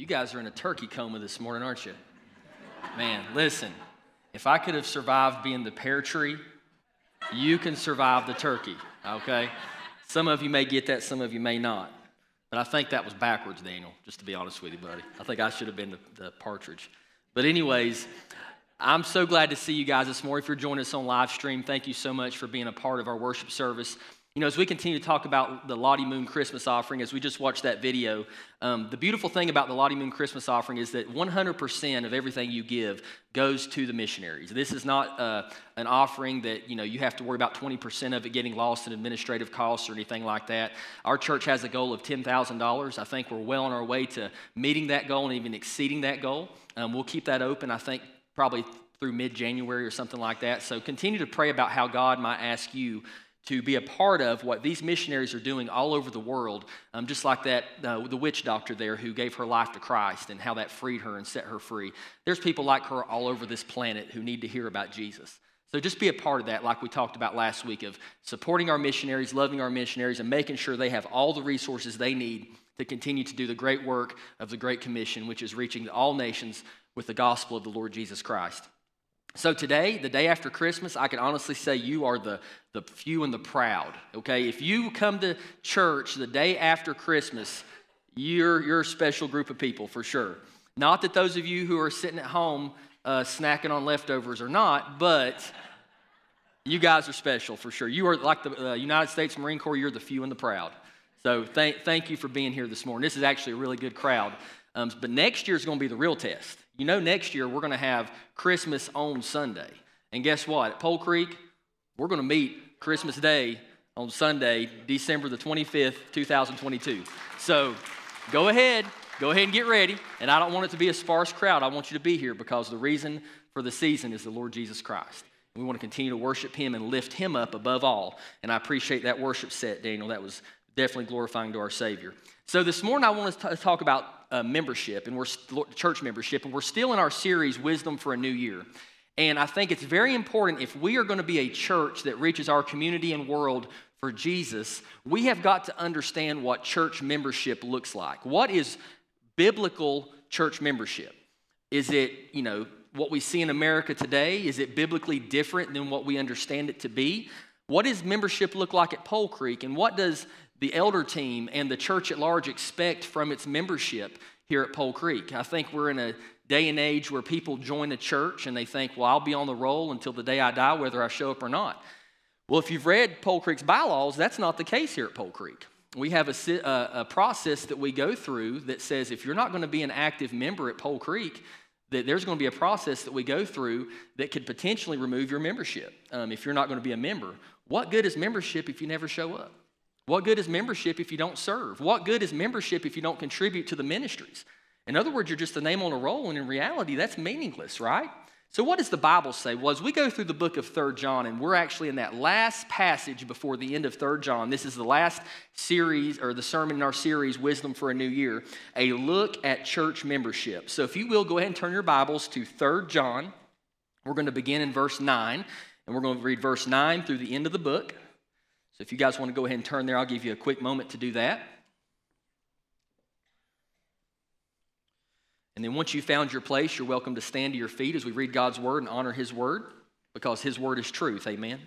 You guys are in a turkey coma this morning, aren't you? Man, listen, if I could have survived being the pear tree, you can survive the turkey, okay? Some of you may get that, some of you may not. But I think that was backwards, Daniel, just to be honest with you, buddy. I think I should have been the, the partridge. But, anyways, I'm so glad to see you guys this morning. If you're joining us on live stream, thank you so much for being a part of our worship service. You know, as we continue to talk about the Lottie Moon Christmas offering, as we just watched that video, um, the beautiful thing about the Lottie Moon Christmas offering is that 100% of everything you give goes to the missionaries. This is not uh, an offering that, you know, you have to worry about 20% of it getting lost in administrative costs or anything like that. Our church has a goal of $10,000. I think we're well on our way to meeting that goal and even exceeding that goal. Um, we'll keep that open, I think, probably through mid January or something like that. So continue to pray about how God might ask you to be a part of what these missionaries are doing all over the world, um, just like that, uh, the witch doctor there who gave her life to Christ and how that freed her and set her free. There's people like her all over this planet who need to hear about Jesus. So just be a part of that, like we talked about last week, of supporting our missionaries, loving our missionaries, and making sure they have all the resources they need to continue to do the great work of the Great Commission, which is reaching all nations with the gospel of the Lord Jesus Christ. So today, the day after Christmas, I can honestly say you are the, the few and the proud. Okay, if you come to church the day after Christmas, you're, you're a special group of people for sure. Not that those of you who are sitting at home uh, snacking on leftovers are not, but you guys are special for sure. You are like the uh, United States Marine Corps, you're the few and the proud. So thank, thank you for being here this morning. This is actually a really good crowd. Um, but next year is going to be the real test. You know, next year we're going to have Christmas on Sunday. And guess what? At Pole Creek, we're going to meet Christmas Day on Sunday, December the 25th, 2022. So go ahead, go ahead and get ready. And I don't want it to be a sparse crowd. I want you to be here because the reason for the season is the Lord Jesus Christ. We want to continue to worship Him and lift Him up above all. And I appreciate that worship set, Daniel. That was definitely glorifying to our Savior. So this morning I want to talk about uh, membership and we're church membership, and we're still in our series Wisdom for a New Year. And I think it's very important if we are going to be a church that reaches our community and world for Jesus, we have got to understand what church membership looks like. What is biblical church membership? Is it, you know, what we see in America today? Is it biblically different than what we understand it to be? What does membership look like at Pole Creek? And what does the elder team and the church at large expect from its membership here at Pole Creek. I think we're in a day and age where people join a church and they think, well, I'll be on the roll until the day I die, whether I show up or not. Well, if you've read Pole Creek's bylaws, that's not the case here at Pole Creek. We have a, a, a process that we go through that says if you're not going to be an active member at Pole Creek, that there's going to be a process that we go through that could potentially remove your membership um, if you're not going to be a member. What good is membership if you never show up? What good is membership if you don't serve? What good is membership if you don't contribute to the ministries? In other words, you're just a name on a roll, and in reality, that's meaningless, right? So, what does the Bible say? Well, as we go through the book of Third John, and we're actually in that last passage before the end of Third John, this is the last series or the sermon in our series, Wisdom for a New Year, a look at church membership. So, if you will, go ahead and turn your Bibles to Third John. We're going to begin in verse 9, and we're going to read verse 9 through the end of the book. So if you guys want to go ahead and turn there, I'll give you a quick moment to do that. And then once you've found your place, you're welcome to stand to your feet as we read God's word and honor his word because his word is truth. Amen.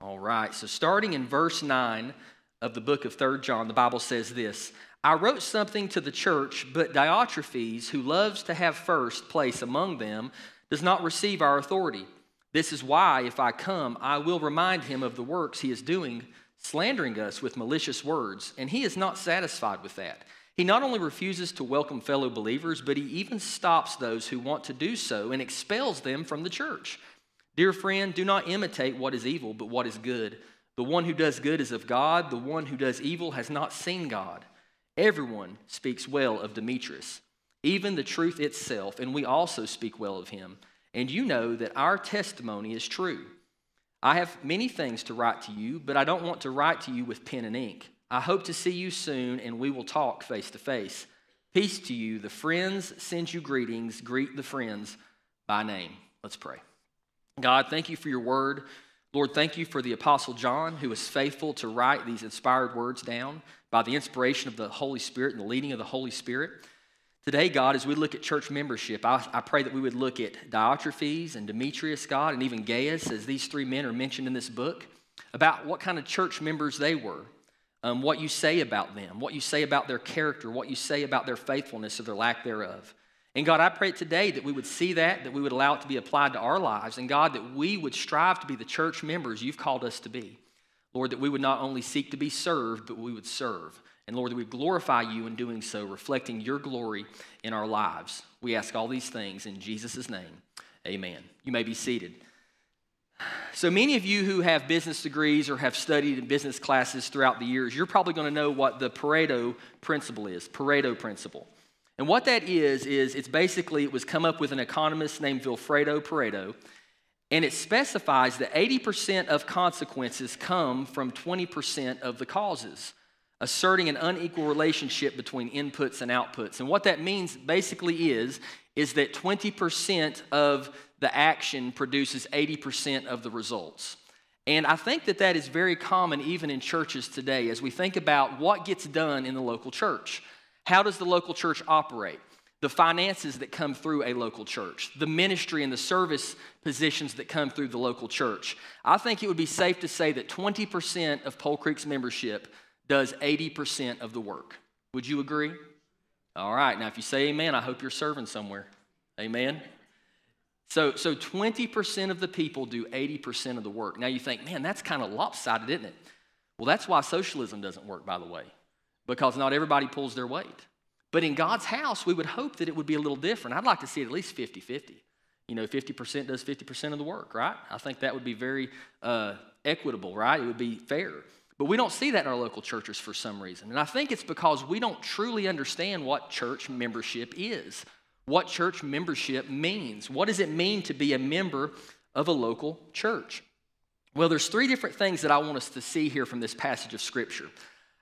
All right. So starting in verse 9 of the book of Third John, the Bible says this I wrote something to the church, but Diotrephes, who loves to have first place among them, does not receive our authority. This is why, if I come, I will remind him of the works he is doing, slandering us with malicious words, and he is not satisfied with that. He not only refuses to welcome fellow believers, but he even stops those who want to do so and expels them from the church. Dear friend, do not imitate what is evil, but what is good. The one who does good is of God, the one who does evil has not seen God. Everyone speaks well of Demetrius, even the truth itself, and we also speak well of him and you know that our testimony is true. I have many things to write to you, but I don't want to write to you with pen and ink. I hope to see you soon, and we will talk face to face. Peace to you. The friends send you greetings. Greet the friends by name. Let's pray. God, thank you for your word. Lord, thank you for the Apostle John, who was faithful to write these inspired words down by the inspiration of the Holy Spirit and the leading of the Holy Spirit. Today, God, as we look at church membership, I, I, pray that we would look at Diotrephes and Demetrius, God, and even Gaius, as these three men are mentioned in this book, about what kind of church members they were, um, what you say about them, what you say about their character, what you say about their faithfulness or their lack thereof. And God, I pray today that we would see that, that we would allow it to be applied to our lives, and God, that we would strive to be the church members you've called us to be. Lord, that we would not only seek to be served, but we would serve. And Lord, that we glorify you in doing so, reflecting your glory in our lives. We ask all these things in Jesus' name. Amen. You may be seated. So, many of you who have business degrees or have studied in business classes throughout the years, you're probably going to know what the Pareto principle is Pareto principle. And what that is, is it's basically, it was come up with an economist named Vilfredo Pareto, and it specifies that 80% of consequences come from 20% of the causes, asserting an unequal relationship between inputs and outputs. And what that means basically is, is that 20% of the action produces 80% of the results. And I think that that is very common even in churches today as we think about what gets done in the local church. How does the local church operate? The finances that come through a local church, the ministry and the service positions that come through the local church. I think it would be safe to say that 20% of Pole Creek's membership does 80% of the work. Would you agree? All right, now if you say amen, I hope you're serving somewhere. Amen? So, so 20% of the people do 80% of the work. Now you think, man, that's kind of lopsided, isn't it? Well, that's why socialism doesn't work, by the way because not everybody pulls their weight. But in God's house, we would hope that it would be a little different. I'd like to see it at least 50 50. You know, 50% does 50% of the work, right? I think that would be very uh, equitable, right? It would be fair. But we don't see that in our local churches for some reason. And I think it's because we don't truly understand what church membership is, what church membership means. What does it mean to be a member of a local church? Well, there's three different things that I want us to see here from this passage of Scripture.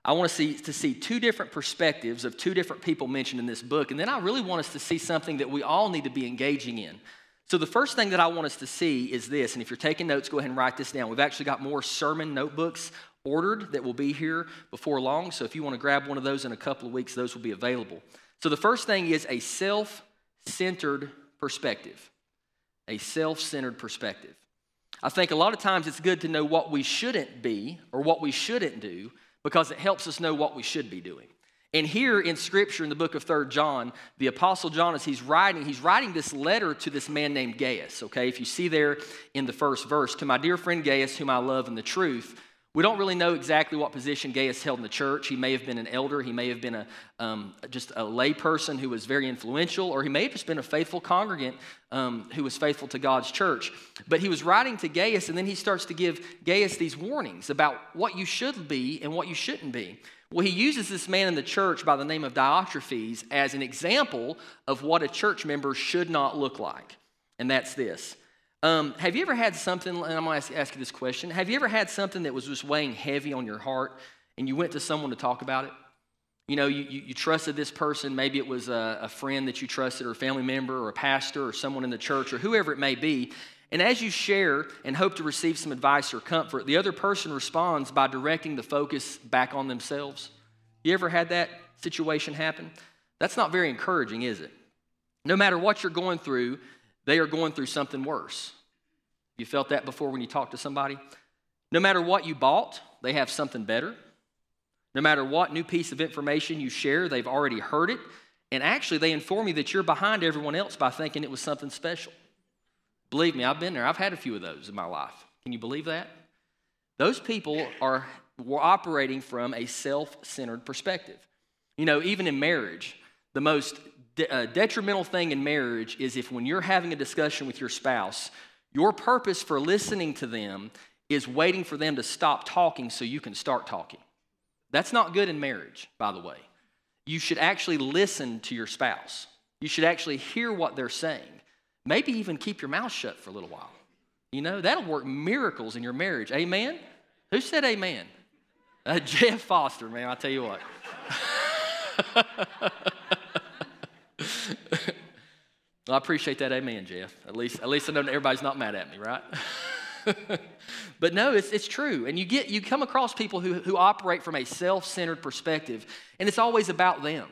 I want to see, to see two different perspectives of two different people mentioned in this book. And then I really want us to see something that we all need to be engaging in. So, the first thing that I want us to see is this. And if you're taking notes, go ahead and write this down. We've actually got more sermon notebooks ordered that will be here before long. So, if you want to grab one of those in a couple of weeks, those will be available. So, the first thing is a self centered perspective. A self centered perspective. I think a lot of times it's good to know what we shouldn't be or what we shouldn't do because it helps us know what we should be doing. And here in Scripture, in the book of Third John, the Apostle John, as he's writing, he's writing this letter to this man named Gaius. Okay, if you see there in the first verse, to my dear friend Gaius, whom I love in the truth, we don't really know exactly what position Gaius held in the church. He may have been an elder, he may have been a, um, just a lay person who was very influential, or he may have just been a faithful congregant um, who was faithful to God's church. But he was writing to Gaius, and then he starts to give Gaius these warnings about what you should be and what you shouldn't be. Well, he uses this man in the church by the name of Diotrephes as an example of what a church member should not look like. And that's this um, have you ever had something, and I'm going to ask, you this question. Have you ever had something that was just weighing heavy on your heart and you went to someone to talk about it? You know, you, you, you trusted this person. Maybe it was a, a friend that you trusted, or a family member, or a pastor, or someone in the church, or whoever it may be. And as you share and hope to receive some advice or comfort, the other person responds by directing the focus back on themselves. You ever had that situation happen? That's not very encouraging, is it? No matter what you're going through, they are going through something worse. You felt that before when you talked to somebody? No matter what you bought, they have something better. No matter what new piece of information you share, they've already heard it. And actually, they inform you that you're behind everyone else by thinking it was something special. Believe me, I've been there. I've had a few of those in my life. Can you believe that? Those people are were operating from a self centered perspective. You know, even in marriage, the most de- uh, detrimental thing in marriage is if when you're having a discussion with your spouse, your purpose for listening to them is waiting for them to stop talking so you can start talking. That's not good in marriage, by the way. You should actually listen to your spouse. You should actually hear what they're saying. Maybe even keep your mouth shut for a little while. You know, that'll work miracles in your marriage. Amen? Who said amen? Uh, Jeff Foster, man, I'll tell you what. well, I appreciate that amen, Jeff. At least, at least I know everybody's not mad at me, right? But no, it's, it's true. And you get you come across people who, who operate from a self-centered perspective, and it's always about them.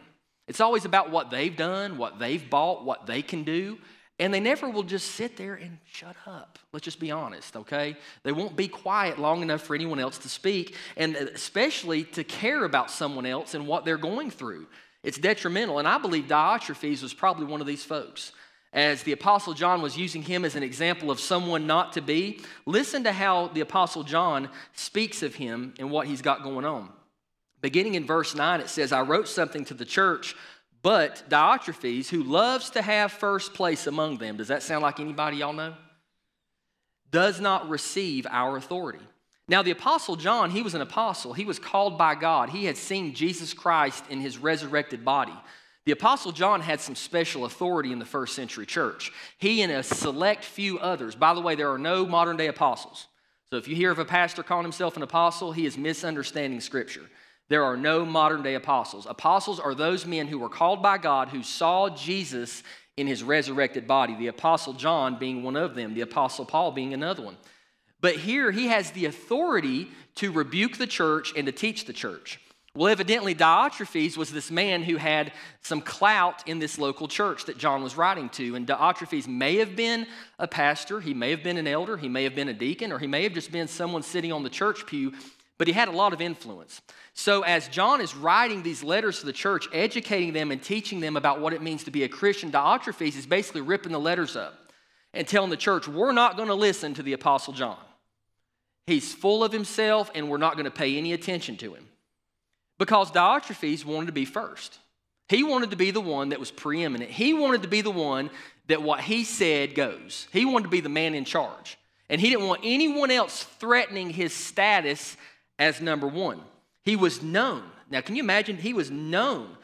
It's always about what they've done, what they've bought, what they can do. And they never will just sit there and shut up. Let's just be honest, okay? They won't be quiet long enough for anyone else to speak, and especially to care about someone else and what they're going through. It's detrimental. And I believe Diotrephes was probably one of these folks. As the Apostle John was using him as an example of someone not to be, listen to how the Apostle John speaks of him and what he's got going on. Beginning in verse 9, it says, I wrote something to the church, but Diotrephes, who loves to have first place among them, does that sound like anybody y'all know? Does not receive our authority. Now, the Apostle John, he was an apostle. He was called by God. He had seen Jesus Christ in his resurrected body. The Apostle John had some special authority in the first century church. He and a select few others. By the way, there are no modern day apostles. So if you hear of a pastor calling himself an apostle, he is misunderstanding Scripture. There are no modern day apostles. Apostles are those men who were called by God who saw Jesus in his resurrected body. The Apostle John being one of them, the Apostle Paul being another one. But here he has the authority to rebuke the church and to teach the church. Well, evidently, Diotrephes was this man who had some clout in this local church that John was writing to. And Diotrephes may have been a pastor, he may have been an elder, he may have been a deacon, or he may have just been someone sitting on the church pew, but he had a lot of influence. So, as John is writing these letters to the church, educating them and teaching them about what it means to be a Christian, Diotrephes is basically ripping the letters up and telling the church, we're not going to listen to the Apostle John. He's full of himself, and we're not going to pay any attention to him. Because Diotrephes wanted to be first. He wanted to be the one that was preeminent. He wanted to be the one that what he said goes. He wanted to be the man in charge. And he didn't want anyone else threatening his status as number one. He was known. Now, can you imagine? He was known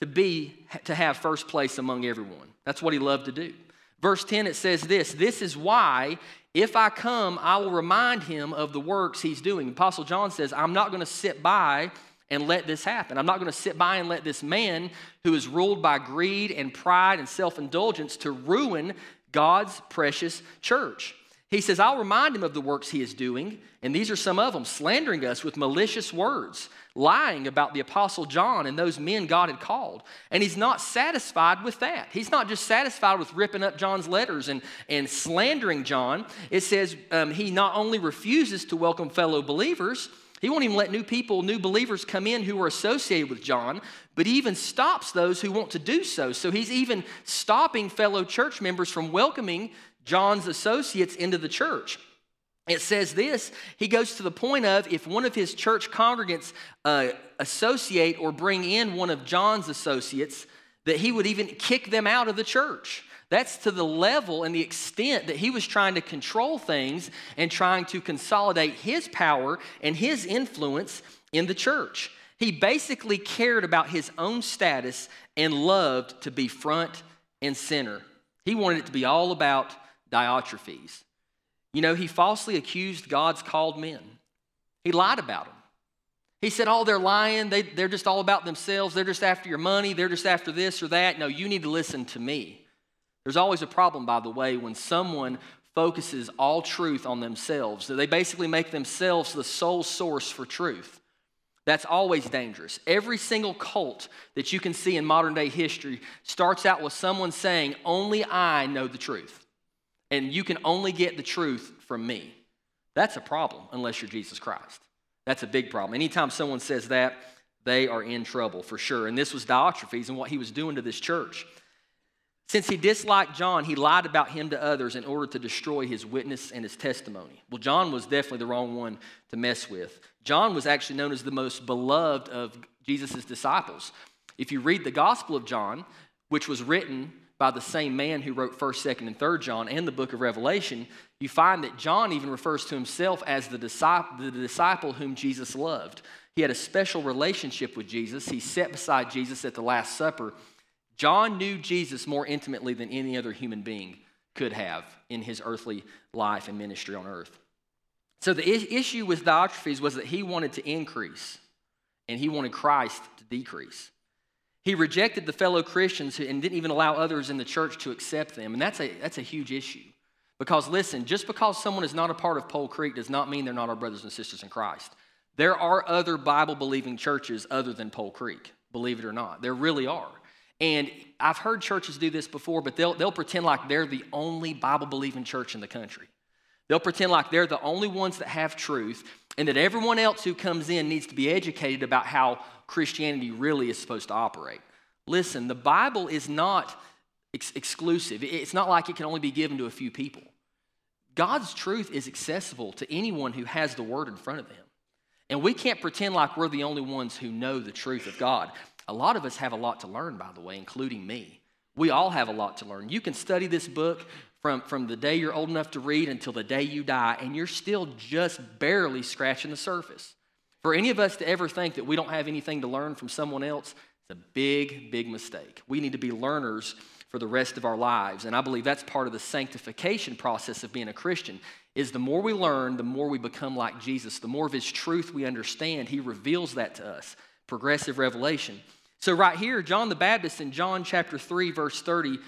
to be to have first place among everyone. That's what he loved to do. Verse 10 it says this, this is why if I come, I will remind him of the works he's doing. Apostle John says, I'm not going to sit by and let this happen. I'm not going to sit by and let this man who is ruled by greed and pride and self indulgence to ruin God's precious church. He says, I'll remind him of the works he is doing, and these are some of them slandering us with malicious words, lying about the Apostle John and those men God had called. And he's not satisfied with that. He's not just satisfied with ripping up John's letters and, and slandering John. It says um, he not only refuses to welcome fellow believers, he won't even let new people, new believers come in who are associated with John, but he even stops those who want to do so. So he's even stopping fellow church members from welcoming John's associates into the church. It says this he goes to the point of if one of his church congregants uh, associate or bring in one of John's associates, that he would even kick them out of the church. That's to the level and the extent that he was trying to control things and trying to consolidate his power and his influence in the church. He basically cared about his own status and loved to be front and center. He wanted it to be all about Diotrephes. You know, he falsely accused God's called men. He lied about them. He said, Oh, they're lying. They, they're just all about themselves. They're just after your money. They're just after this or that. No, you need to listen to me. There's always a problem, by the way, when someone focuses all truth on themselves. They basically make themselves the sole source for truth. That's always dangerous. Every single cult that you can see in modern day history starts out with someone saying, Only I know the truth and you can only get the truth from me. That's a problem unless you're Jesus Christ. That's a big problem. Anytime someone says that, they are in trouble for sure. And this was Diotrephes and what he was doing to this church. Since he disliked John, he lied about him to others in order to destroy his witness and his testimony. Well, John was definitely the wrong one to mess with. John was actually known as the most beloved of Jesus' disciples. If you read the Gospel of John, which was written by the same man who wrote 1st, 2nd, and 3rd John and the book of Revelation, you find that John even refers to himself as the disciple, the disciple whom Jesus loved. He had a special relationship with Jesus. He sat beside Jesus at the Last Supper. John knew Jesus more intimately than any other human being could have in his earthly life and ministry on earth. So the issue with Diotrephes was that he wanted to increase and he wanted Christ to decrease. He rejected the fellow Christians and didn't even allow others in the church to accept them. And that's a, that's a huge issue Because listen, just because someone is not a part of Pole Creek does not mean they're not our brothers and sisters in Christ. There are other Bible believing churches other than Pole Creek, believe it or not. There really are. And I've heard churches do this before, but they'll, they'll pretend like they're the only Bible believing church in the country. They'll pretend like they're the only ones that have truth and that everyone else who comes in needs to be educated about how Christianity really is supposed to operate. Listen, the Bible is not ex- exclusive, it's not like it can only be given to a few people. God's truth is accessible to anyone who has the word in front of them. And we can't pretend like we're the only ones who know the truth of God. A lot of us have a lot to learn, by the way, including me. We all have a lot to learn. You can study this book from, from the day you're old enough to read until the day you die, and you're still just barely scratching the surface. For any of us to ever think that we don't have anything to learn from someone else, it's a big, big mistake. We need to be learners for the rest of our lives. And I believe that's part of the sanctification process of being a Christian is the more we learn, the more we become like Jesus. The more of his truth we understand, he reveals that to us. Progressive revelation. So right here, John the Baptist in John chapter 3 verse 30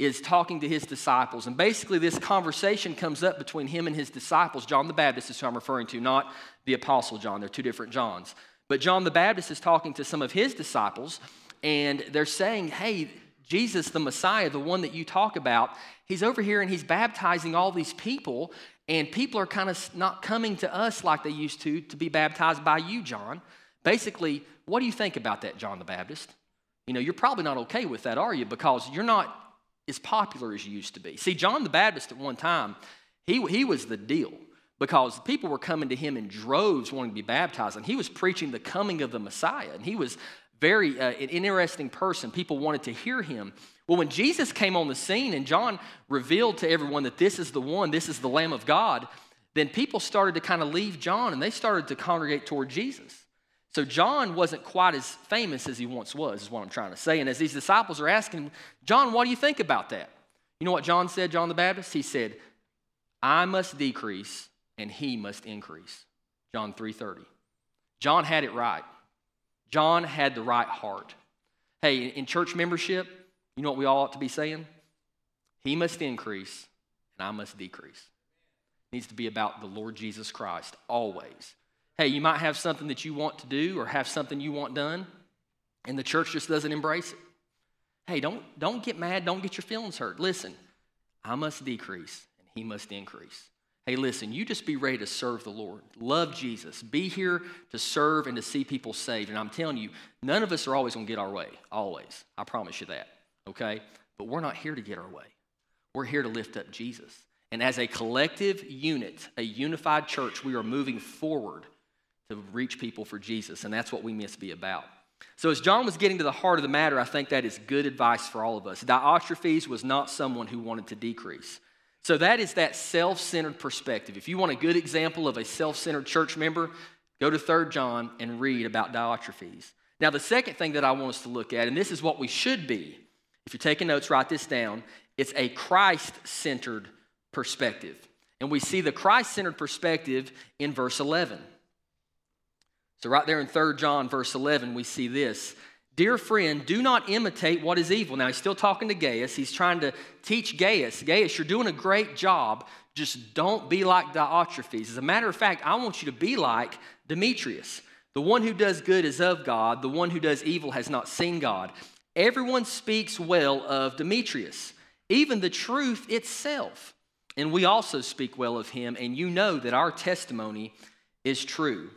is talking to his disciples. And basically this conversation comes up between him and his disciples. John the Baptist is who I'm referring to, not the apostle John. They're two different Johns. But John the Baptist is talking to some of his disciples and they're saying, "Hey, Jesus, the Messiah, the one that you talk about, he's over here and he's baptizing all these people, and people are kind of not coming to us like they used to to be baptized by you, John. Basically, what do you think about that, John the Baptist? You know, you're probably not okay with that, are you? Because you're not as popular as you used to be. See, John the Baptist at one time, he, he was the deal because people were coming to him in droves wanting to be baptized, and he was preaching the coming of the Messiah, and he was very uh, an interesting person. People wanted to hear him. Well, when Jesus came on the scene and John revealed to everyone that this is the one, this is the Lamb of God, then people started to kind of leave John and they started to congregate toward Jesus. So John wasn't quite as famous as he once was, is what I'm trying to say. And as these disciples are asking, John, what do you think about that? You know what John said, John the Baptist? He said, I must decrease and he must increase. John 3:30. John had it right. John had the right heart. Hey, in church membership, you know what we all ought to be saying? He must increase and I must decrease. It needs to be about the Lord Jesus Christ always. Hey, you might have something that you want to do or have something you want done, and the church just doesn't embrace it. Hey, don't, don't get mad, don't get your feelings hurt. Listen, I must decrease and he must increase. Hey, listen, you just be ready to serve the Lord. Love Jesus. Be here to serve and to see people saved. And I'm telling you, none of us are always going to get our way. Always. I promise you that. Okay? But we're not here to get our way. We're here to lift up Jesus. And as a collective unit, a unified church, we are moving forward to reach people for Jesus. And that's what we must be about. So, as John was getting to the heart of the matter, I think that is good advice for all of us. Diotrephes was not someone who wanted to decrease. So that is that self centered perspective. If you want a good example of a self centered church member, go to 3 John and read about Diotrephes. Now, the second thing that I want us to look at, and this is what we should be, if you're taking notes, write this down. It's a Christ centered perspective. And we see the Christ centered perspective in verse 11. So, right there in 3 John, verse 11, we see this Dear friend, do not imitate what is evil. Now, he's still talking to Gaius. He's trying to teach Gaius Gaius, you're doing a great job. Just don't be like Diotrephes. As a matter of fact, I want you to be like Demetrius. The one who does good is of God, the one who does evil has not seen God. Everyone speaks well of Demetrius, even the truth itself. And we also speak well of him, and you know that our testimony is true.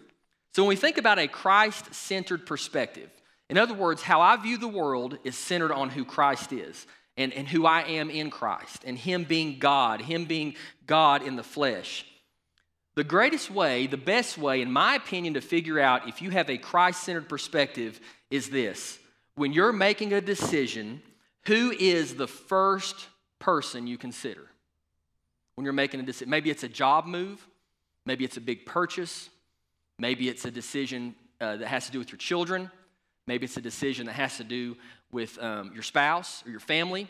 So when we think about a Christ centered perspective, in other words, how I view the world is centered on who Christ is and, and who I am in Christ and Him being God, Him being God in the flesh. The greatest way, the best way, in my opinion, to figure out if you have a Christ centered perspective is this. When you're making a decision, who is the first person you consider? When you're making a decision, maybe it's a job move, maybe it's a big purchase, maybe it's a decision uh, that has to do with your children, Maybe it's a decision that has to do with um, your spouse or your family.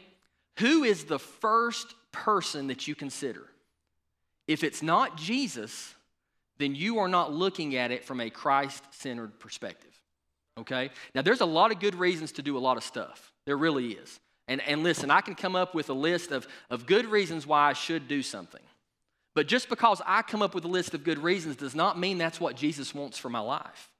Who is the first person that you consider? If it's not Jesus, then you are not looking at it from a Christ centered perspective. Okay? Now, there's a lot of good reasons to do a lot of stuff. There really is. And, and listen, I can come up with a list of, of good reasons why I should do something. But just because I come up with a list of good reasons does not mean that's what Jesus wants for my life.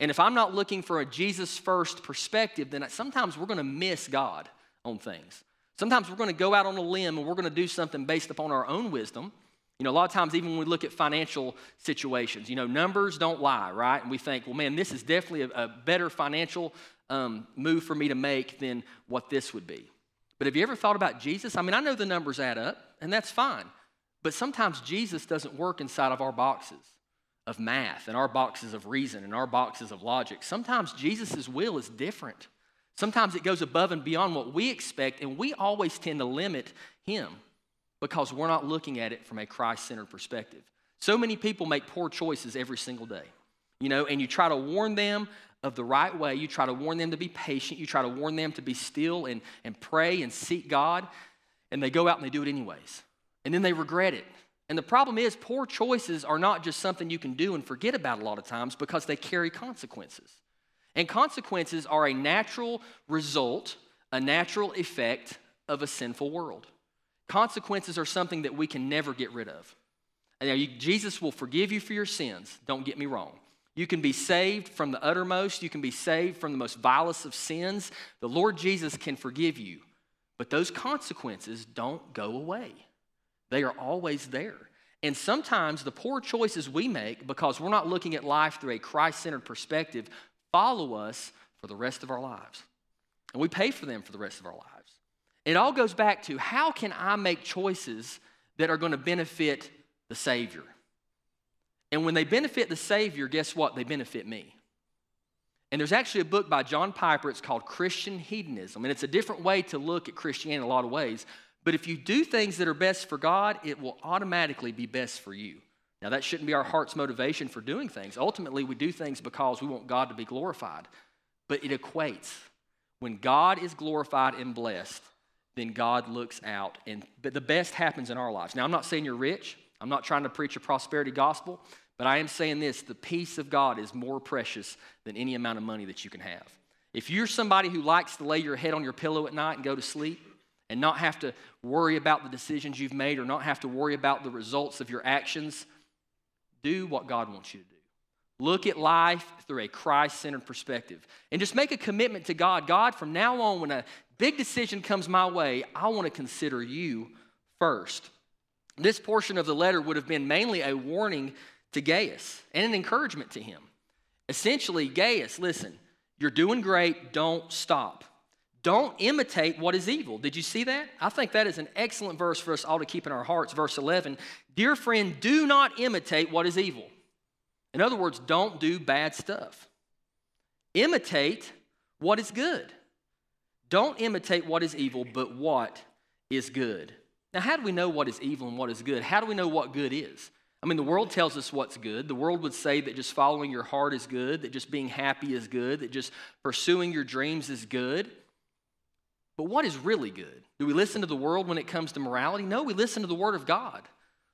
And if I'm not looking for a Jesus first perspective, then sometimes we're going to miss God on things. Sometimes we're going to go out on a limb and we're going to do something based upon our own wisdom. You know, a lot of times, even when we look at financial situations, you know, numbers don't lie, right? And we think, well, man, this is definitely a, a better financial um, move for me to make than what this would be. But have you ever thought about Jesus? I mean, I know the numbers add up, and that's fine. But sometimes Jesus doesn't work inside of our boxes of math and our boxes of reason and our boxes of logic. Sometimes Jesus' will is different. Sometimes it goes above and beyond what we expect, and we always tend to limit Him because we're not looking at it from a Christ centered perspective. So many people make poor choices every single day, you know, and you try to warn them of the right way. You try to warn them to be patient. You try to warn them to be still and, and pray and seek God, and they go out and they do it anyways. And then they regret it. And the problem is, poor choices are not just something you can do and forget about a lot of times because they carry consequences. And consequences are a natural result, a natural effect of a sinful world. Consequences are something that we can never get rid of. Now, you, Jesus will forgive you for your sins, don't get me wrong. You can be saved from the uttermost, you can be saved from the most vilest of sins. The Lord Jesus can forgive you, but those consequences don't go away. They are always there. And sometimes the poor choices we make, because we're not looking at life through a Christ centered perspective, follow us for the rest of our lives. And we pay for them for the rest of our lives. It all goes back to how can I make choices that are going to benefit the Savior? And when they benefit the Savior, guess what? They benefit me. And there's actually a book by John Piper, it's called Christian Hedonism. And it's a different way to look at Christianity in a lot of ways. But if you do things that are best for God, it will automatically be best for you. Now, that shouldn't be our heart's motivation for doing things. Ultimately, we do things because we want God to be glorified. But it equates. When God is glorified and blessed, then God looks out. And the best happens in our lives. Now, I'm not saying you're rich. I'm not trying to preach a prosperity gospel. But I am saying this the peace of God is more precious than any amount of money that you can have. If you're somebody who likes to lay your head on your pillow at night and go to sleep, and not have to worry about the decisions you've made or not have to worry about the results of your actions, do what God wants you to do. Look at life through a Christ centered perspective and just make a commitment to God. God, from now on, when a big decision comes my way, I want to consider you first. This portion of the letter would have been mainly a warning to Gaius and an encouragement to him. Essentially, Gaius, listen, you're doing great, don't stop. Don't imitate what is evil. Did you see that? I think that is an excellent verse for us all to keep in our hearts. Verse 11 Dear friend, do not imitate what is evil. In other words, don't do bad stuff. Imitate what is good. Don't imitate what is evil, but what is good. Now, how do we know what is evil and what is good? How do we know what good is? I mean, the world tells us what's good. The world would say that just following your heart is good, that just being happy is good, that just pursuing your dreams is good. But what is really good? Do we listen to the world when it comes to morality? No, we listen to the Word of God.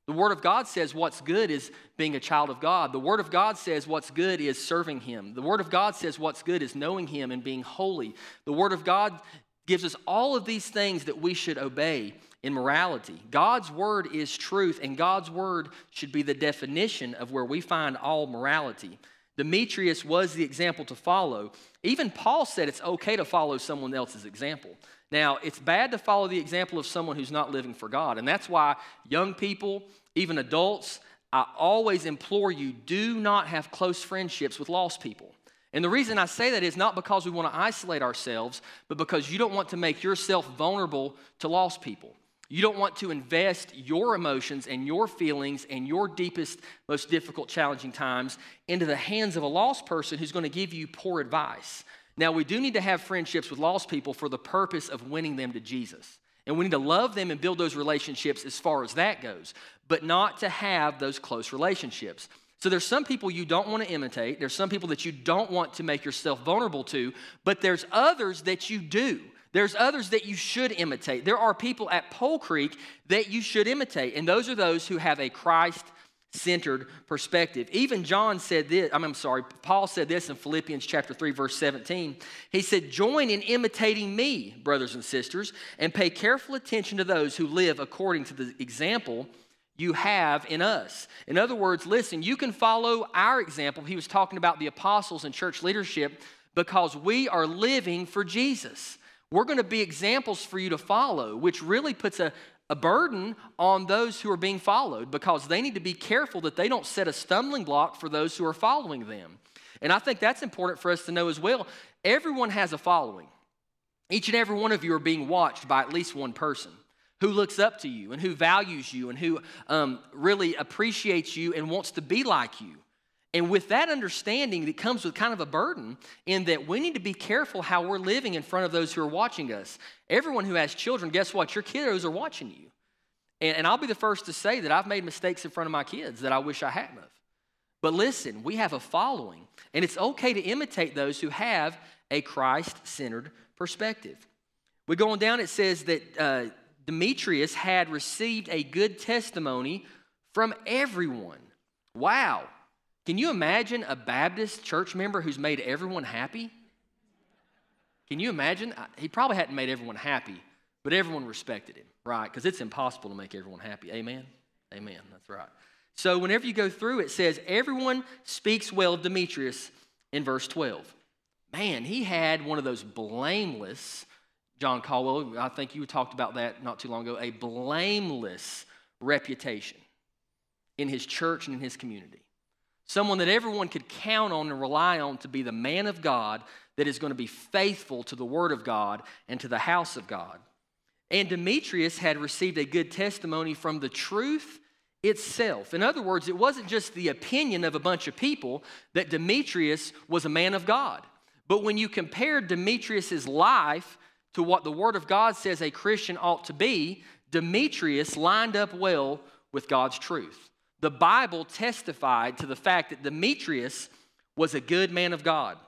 The Word of God says what's good is being a child of God. The Word of God says what's good is serving Him. The Word of God says what's good is knowing Him and being holy. The Word of God gives us all of these things that we should obey in morality. God's Word is truth, and God's Word should be the definition of where we find all morality. Demetrius was the example to follow. Even Paul said it's okay to follow someone else's example. Now, it's bad to follow the example of someone who's not living for God. And that's why young people, even adults, I always implore you do not have close friendships with lost people. And the reason I say that is not because we want to isolate ourselves, but because you don't want to make yourself vulnerable to lost people. You don't want to invest your emotions and your feelings and your deepest, most difficult, challenging times into the hands of a lost person who's going to give you poor advice. Now, we do need to have friendships with lost people for the purpose of winning them to Jesus. And we need to love them and build those relationships as far as that goes, but not to have those close relationships. So there's some people you don't want to imitate, there's some people that you don't want to make yourself vulnerable to, but there's others that you do. There's others that you should imitate. There are people at Pole Creek that you should imitate, and those are those who have a Christ centered perspective. Even John said this, I mean, I'm sorry, Paul said this in Philippians chapter 3 verse 17. He said, "Join in imitating me, brothers and sisters, and pay careful attention to those who live according to the example you have in us." In other words, listen, you can follow our example. He was talking about the apostles and church leadership because we are living for Jesus. We're going to be examples for you to follow, which really puts a, a burden on those who are being followed because they need to be careful that they don't set a stumbling block for those who are following them. And I think that's important for us to know as well. Everyone has a following. Each and every one of you are being watched by at least one person who looks up to you and who values you and who um, really appreciates you and wants to be like you. And with that understanding, it comes with kind of a burden in that we need to be careful how we're living in front of those who are watching us. Everyone who has children, guess what? Your kiddos are watching you. And, and I'll be the first to say that I've made mistakes in front of my kids that I wish I hadn't. But listen, we have a following, and it's okay to imitate those who have a Christ centered perspective. We go on down, it says that uh, Demetrius had received a good testimony from everyone. Wow. Can you imagine a Baptist church member who's made everyone happy? Can you imagine? He probably hadn't made everyone happy, but everyone respected him, right? Because it's impossible to make everyone happy. Amen? Amen. That's right. So whenever you go through, it says, Everyone speaks well of Demetrius in verse 12. Man, he had one of those blameless, John Caldwell, I think you talked about that not too long ago, a blameless reputation in his church and in his community someone that everyone could count on and rely on to be the man of God that is going to be faithful to the Word of God and to the house of God. And Demetrius had received a good testimony from the truth itself. In other words, it wasn't just the opinion of a bunch of people that Demetrius was a man of God. But when you compare Demetrius's life to what the Word of God says a Christian ought to be, Demetrius lined up well with God's truth the Bible testified to the fact that Demetrius was a good man of God.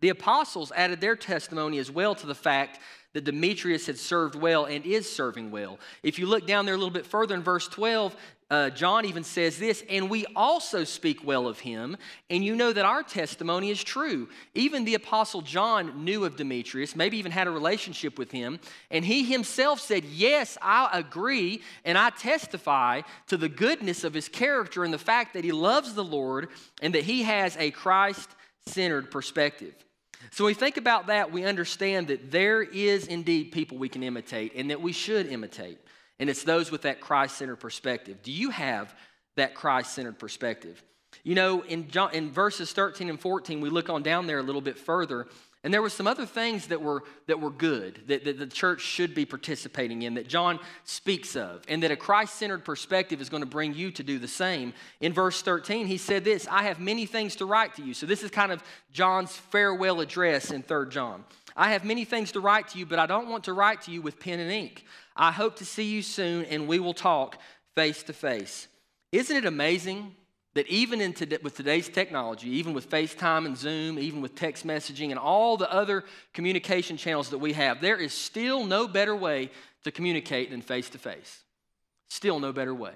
The apostles added their testimony as well to the fact that Demetrius had served well and is serving well. If you look down there a little bit further in verse 12, uh, John even says this, and we also speak well of him, and you know that our testimony is true. Even the Apostle John knew of Demetrius, maybe even had a relationship with him, and he himself said, Yes, I agree, and I testify to the goodness of his character and the fact that he loves the Lord and that he has a Christ centered perspective. So when we think about that, we understand that there is indeed people we can imitate and that we should imitate and it's those with that Christ centered perspective. Do you have that Christ centered perspective? You know, in, John, in verses 13 and 14, we look on down there a little bit further, and there were some other things that were, that were good that, that the church should be participating in that John speaks of, and that a Christ centered perspective is going to bring you to do the same. In verse 13, he said this I have many things to write to you. So, this is kind of John's farewell address in 3 John. I have many things to write to you, but I don't want to write to you with pen and ink. I hope to see you soon and we will talk face to face. Isn't it amazing that even in today, with today's technology, even with FaceTime and Zoom, even with text messaging and all the other communication channels that we have, there is still no better way to communicate than face to face. Still no better way.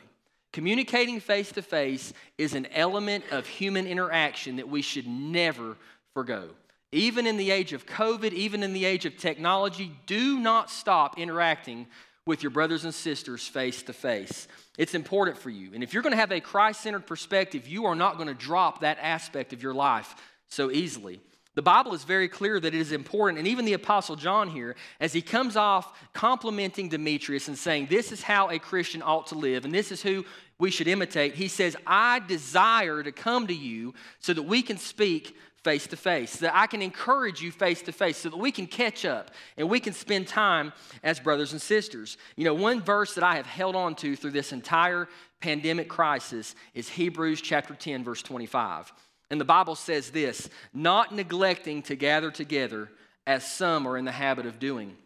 Communicating face to face is an element of human interaction that we should never forgo. Even in the age of COVID, even in the age of technology, do not stop interacting with your brothers and sisters face to face. It's important for you. And if you're going to have a Christ centered perspective, you are not going to drop that aspect of your life so easily. The Bible is very clear that it is important, and even the Apostle John here, as he comes off complimenting Demetrius and saying, This is how a Christian ought to live, and this is who we should imitate, he says, I desire to come to you so that we can speak face to face, that I can encourage you face to face, so that we can catch up and we can spend time as brothers and sisters. You know, one verse that I have held on to through this entire pandemic crisis is Hebrews chapter 10, verse 25. And the Bible says this not neglecting to gather together as some are in the habit of doing,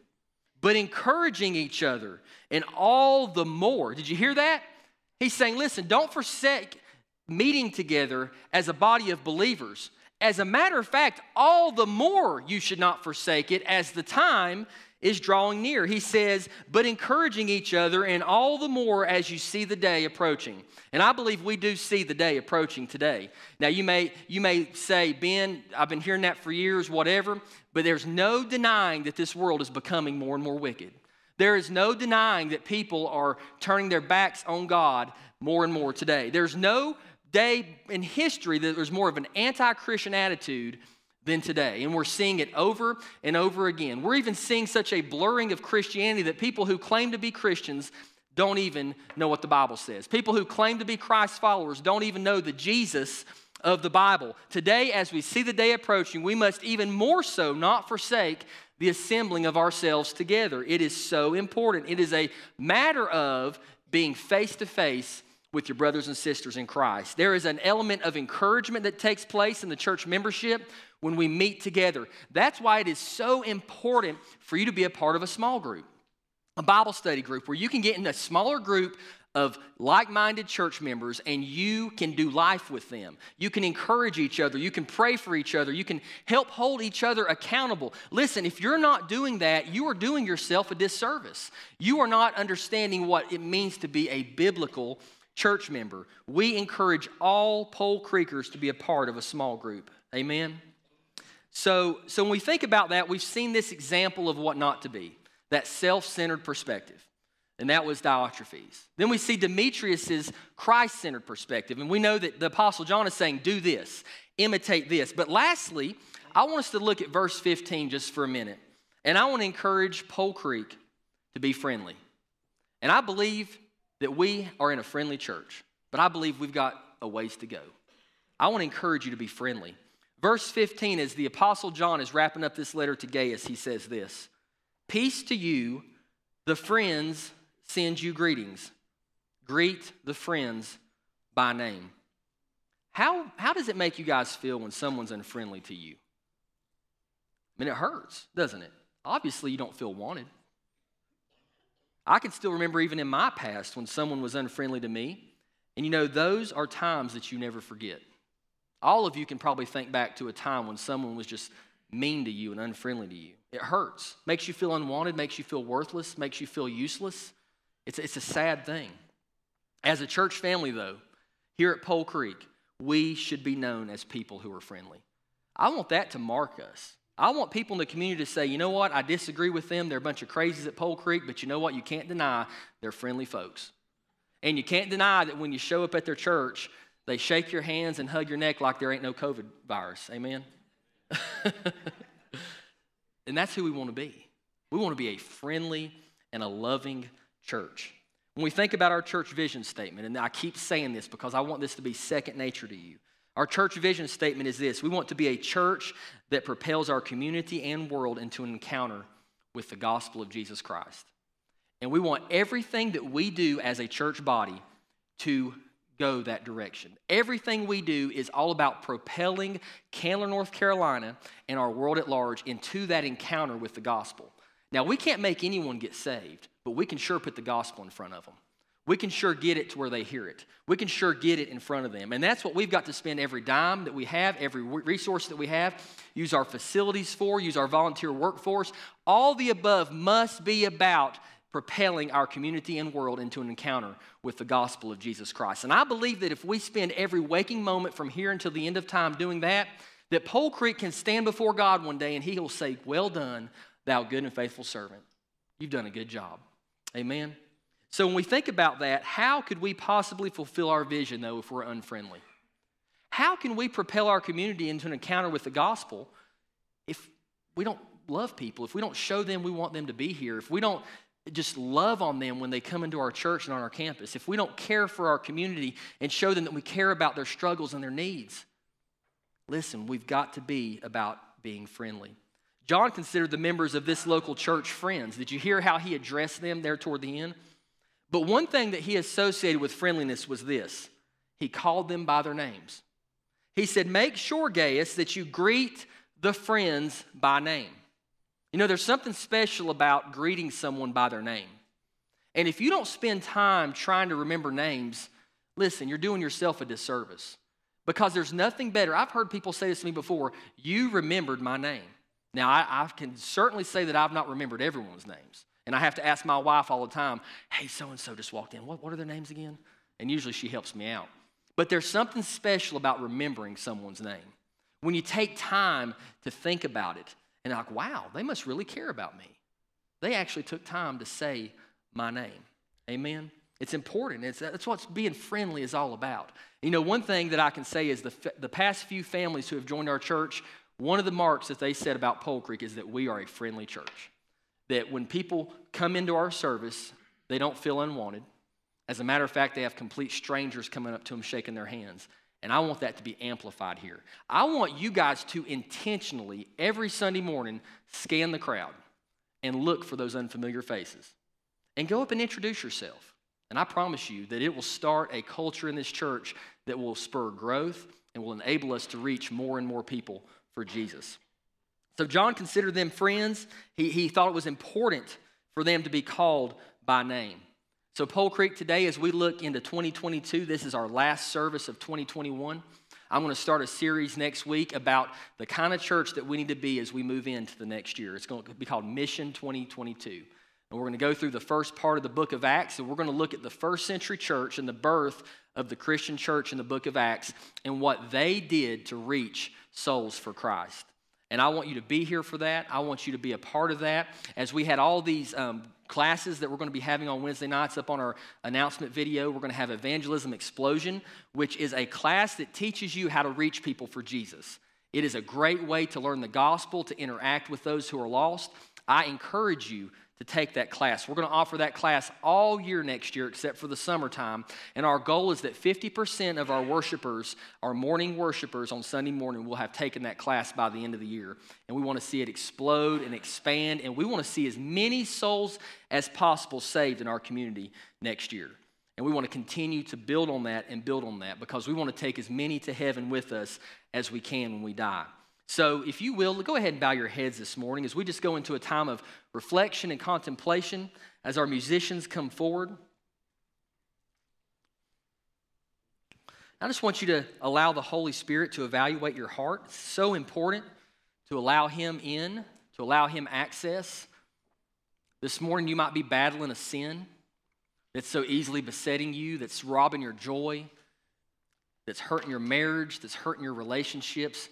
but encouraging each other, and all the more. Did you hear that? He's saying, listen, don't forsake meeting together as a body of believers. As a matter of fact, all the more you should not forsake it as the time is drawing near. He says, but encouraging each other, and all the more as you see the day approaching. And I believe we do see the day approaching today. Now, you may, you may say, Ben, I've been hearing that for years, whatever, but there's no denying that this world is becoming more and more wicked. There is no denying that people are turning their backs on God more and more today. There's no day in history that there's more of an anti Christian attitude than today. And we're seeing it over and over again. We're even seeing such a blurring of Christianity that people who claim to be Christians don't even know what the Bible says. People who claim to be Christ followers don't even know the Jesus of the Bible. Today, as we see the day approaching, we must even more so not forsake the assembling of ourselves together. It is so important. It is a matter of being face to face with your brothers and sisters in Christ. There is an element of encouragement that takes place in the church membership when we meet together. That's why it is so important for you to be a part of a small group, a Bible study group, where you can get in a smaller group of like minded church members and you can do life with them. You can encourage each other. You can pray for each other. You can help hold each other accountable. Listen, if you're not doing that, you are doing yourself a disservice. You are not understanding what it means to be a biblical church member. We encourage all Pole Creekers to be a part of a small group. Amen. So, so when we think about that, we've seen this example of what not to be that self centered perspective. And that was Diotrephes. Then we see Demetrius's Christ centered perspective. And we know that the Apostle John is saying, do this, imitate this. But lastly, I want us to look at verse 15 just for a minute. And I want to encourage Pole Creek to be friendly. And I believe that we are in a friendly church, but I believe we've got a ways to go. I want to encourage you to be friendly. Verse 15, as the Apostle John is wrapping up this letter to Gaius, he says this Peace to you, the friends send you greetings. Greet the friends by name. How, how does it make you guys feel when someone's unfriendly to you? I mean, it hurts, doesn't it? Obviously, you don't feel wanted. I can still remember even in my past when someone was unfriendly to me. And you know, those are times that you never forget. All of you can probably think back to a time when someone was just mean to you and unfriendly to you. It hurts, makes you feel unwanted, makes you feel worthless, makes you feel useless. It's, it's a sad thing. As a church family, though, here at Pole Creek, we should be known as people who are friendly. I want that to mark us. I want people in the community to say, you know what, I disagree with them. They're a bunch of crazies at Pole Creek, but you know what? You can't deny they're friendly folks. And you can't deny that when you show up at their church, they shake your hands and hug your neck like there ain't no COVID virus. Amen? and that's who we want to be. We want to be a friendly and a loving church. When we think about our church vision statement, and I keep saying this because I want this to be second nature to you. Our church vision statement is this we want to be a church that propels our community and world into an encounter with the gospel of Jesus Christ. And we want everything that we do as a church body to go that direction. Everything we do is all about propelling Candler, North Carolina, and our world at large into that encounter with the gospel. Now, we can't make anyone get saved, but we can sure put the gospel in front of them. We can sure get it to where they hear it. We can sure get it in front of them. And that's what we've got to spend every dime that we have, every resource that we have, use our facilities for, use our volunteer workforce. All the above must be about propelling our community and world into an encounter with the gospel of Jesus Christ. And I believe that if we spend every waking moment from here until the end of time doing that, that Pole Creek can stand before God one day and he will say, Well done, thou good and faithful servant. You've done a good job. Amen. So when we think about that, how could we possibly fulfill our vision, though, if we're unfriendly? How can we propel our community into an encounter with the gospel if we don't love people, if we don't show them we want them to be here, if we don't just love on them when they come into our church and on our campus, if we don't care for our community and show them that we care about their struggles and their needs, listen, we've got to be about being friendly. John considered the members of this local church friends. Did you hear how he addressed them there toward the end? But one thing that he associated with friendliness was this he called them by their names. He said, Make sure, Gaius, that you greet the friends by name. You know, there's something special about greeting someone by their name. And if you don't spend time trying to remember names, listen, you're doing yourself a disservice because there's nothing better. I've heard people say this to me before you remembered my name. Now, I, I can certainly say that I've not remembered everyone's names. And I have to ask my wife all the time, hey, so and so just walked in. What, what are their names again? And usually she helps me out. But there's something special about remembering someone's name. When you take time to think about it and like, wow, they must really care about me. They actually took time to say my name. Amen. It's important. It's, that's what being friendly is all about. You know, one thing that I can say is the, the past few families who have joined our church, one of the marks that they said about Pole Creek is that we are a friendly church. That when people come into our service, they don't feel unwanted. As a matter of fact, they have complete strangers coming up to them shaking their hands. And I want that to be amplified here. I want you guys to intentionally, every Sunday morning, scan the crowd and look for those unfamiliar faces. And go up and introduce yourself. And I promise you that it will start a culture in this church that will spur growth and will enable us to reach more and more people for Jesus. So John considered them friends. He, he thought it was important for them to be called by name. So, Pole Creek, today, as we look into 2022, this is our last service of 2021. I'm going to start a series next week about the kind of church that we need to be as we move into the next year. It's going to be called Mission 2022. And we're going to go through the first part of the book of Acts, and we're going to look at the first century church and the birth of the Christian church in the book of Acts and what they did to reach souls for Christ. And I want you to be here for that. I want you to be a part of that. As we had all these um, classes that we're going to be having on Wednesday nights up on our announcement video, we're going to have Evangelism Explosion, which is a class that teaches you how to reach people for Jesus. It is a great way to learn the gospel, to interact with those who are lost. I encourage you to take that class. We're going to offer that class all year next year, except for the summertime. And our goal is that 50% of our worshipers, our morning worshipers on Sunday morning, will have taken that class by the end of the year. And we want to see it explode and expand. And we want to see as many souls as possible saved in our community next year. And we want to continue to build on that and build on that because we want to take as many to heaven with us as we can when we die. So, if you will, go ahead and bow your heads this morning as we just go into a time of reflection and contemplation as our musicians come forward. I just want you to allow the Holy Spirit to evaluate your heart. It's so important to allow Him in, to allow Him access. This morning, you might be battling a sin that's so easily besetting you, that's robbing your joy, that's hurting your marriage, that's hurting your relationships.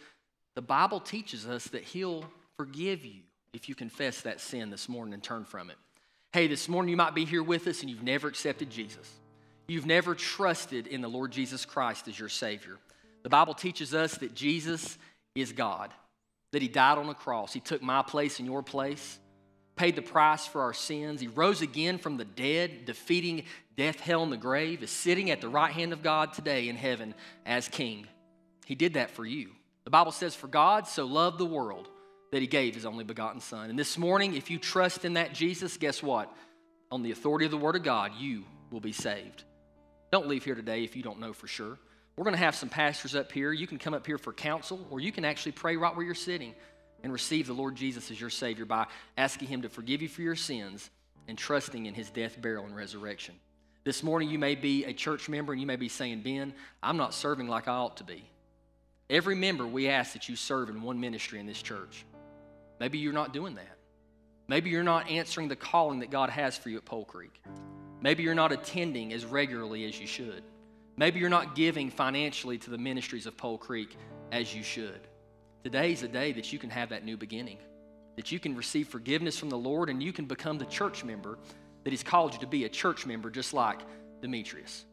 The Bible teaches us that He'll forgive you if you confess that sin this morning and turn from it. Hey, this morning you might be here with us and you've never accepted Jesus. You've never trusted in the Lord Jesus Christ as your Savior. The Bible teaches us that Jesus is God, that He died on the cross. He took my place and your place, paid the price for our sins. He rose again from the dead, defeating death, hell, and the grave, is sitting at the right hand of God today in heaven as King. He did that for you. The Bible says, For God so loved the world that he gave his only begotten Son. And this morning, if you trust in that Jesus, guess what? On the authority of the Word of God, you will be saved. Don't leave here today if you don't know for sure. We're going to have some pastors up here. You can come up here for counsel, or you can actually pray right where you're sitting and receive the Lord Jesus as your Savior by asking Him to forgive you for your sins and trusting in His death, burial, and resurrection. This morning, you may be a church member and you may be saying, Ben, I'm not serving like I ought to be. Every member, we ask that you serve in one ministry in this church. Maybe you're not doing that. Maybe you're not answering the calling that God has for you at Pole Creek. Maybe you're not attending as regularly as you should. Maybe you're not giving financially to the ministries of Pole Creek as you should. Today's a day that you can have that new beginning, that you can receive forgiveness from the Lord and you can become the church member that He's called you to be a church member, just like Demetrius.